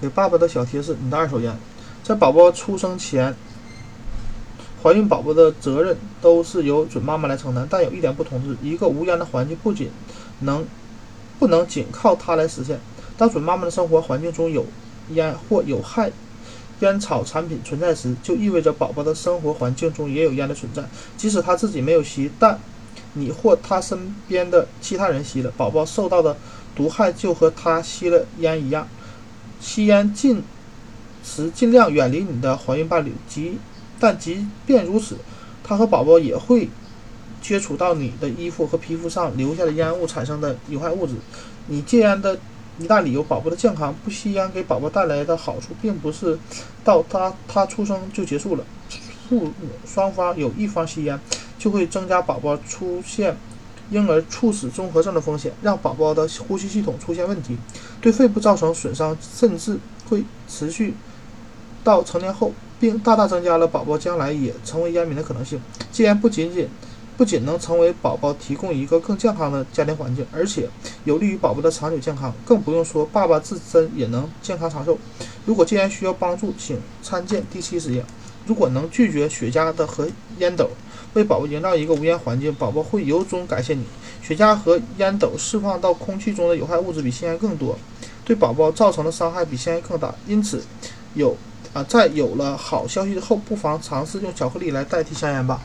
给爸爸的小贴士：你的二手烟，在宝宝出生前，怀孕宝宝的责任都是由准妈妈来承担。但有一点不同是，一个无烟的环境不仅能不能仅靠它来实现。当准妈妈的生活环境中有烟或有害烟草产品存在时，就意味着宝宝的生活环境中也有烟的存在。即使他自己没有吸，但你或他身边的其他人吸了，宝宝受到的毒害就和他吸了烟一样。吸烟尽时尽量远离你的怀孕伴侣，即但即便如此，他和宝宝也会接触到你的衣服和皮肤上留下的烟雾产生的有害物质。你戒烟的一大理由，宝宝的健康。不吸烟给宝宝带来的好处，并不是到他他出生就结束了。父母双方有一方吸烟，就会增加宝宝出现。婴儿猝死综合症的风险，让宝宝的呼吸系统出现问题，对肺部造成损伤，甚至会持续到成年后，并大大增加了宝宝将来也成为烟民的可能性。戒烟不仅仅不仅能成为宝宝提供一个更健康的家庭环境，而且有利于宝宝的长久健康。更不用说爸爸自身也能健康长寿。如果戒烟需要帮助，请参见第七实验。如果能拒绝雪茄的和烟斗。为宝宝营造一个无烟环境，宝宝会由衷感谢你。雪茄和烟斗释放到空气中的有害物质比香烟更多，对宝宝造成的伤害比香烟更大。因此，有啊，在有了好消息后，不妨尝试用巧克力来代替香烟吧。